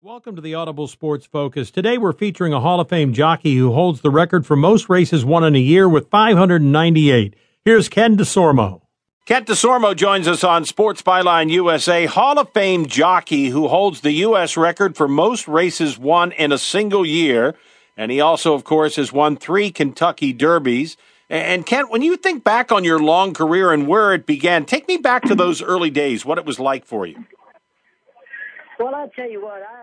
Welcome to the Audible Sports Focus. Today we're featuring a Hall of Fame jockey who holds the record for most races won in a year with 598. Here's Ken Desormeaux. Kent Desormeaux joins us on Sports Byline USA, Hall of Fame jockey who holds the U.S. record for most races won in a single year. And he also, of course, has won three Kentucky Derbies. And Kent, when you think back on your long career and where it began, take me back to those early days, what it was like for you. Well, I'll tell you what, I,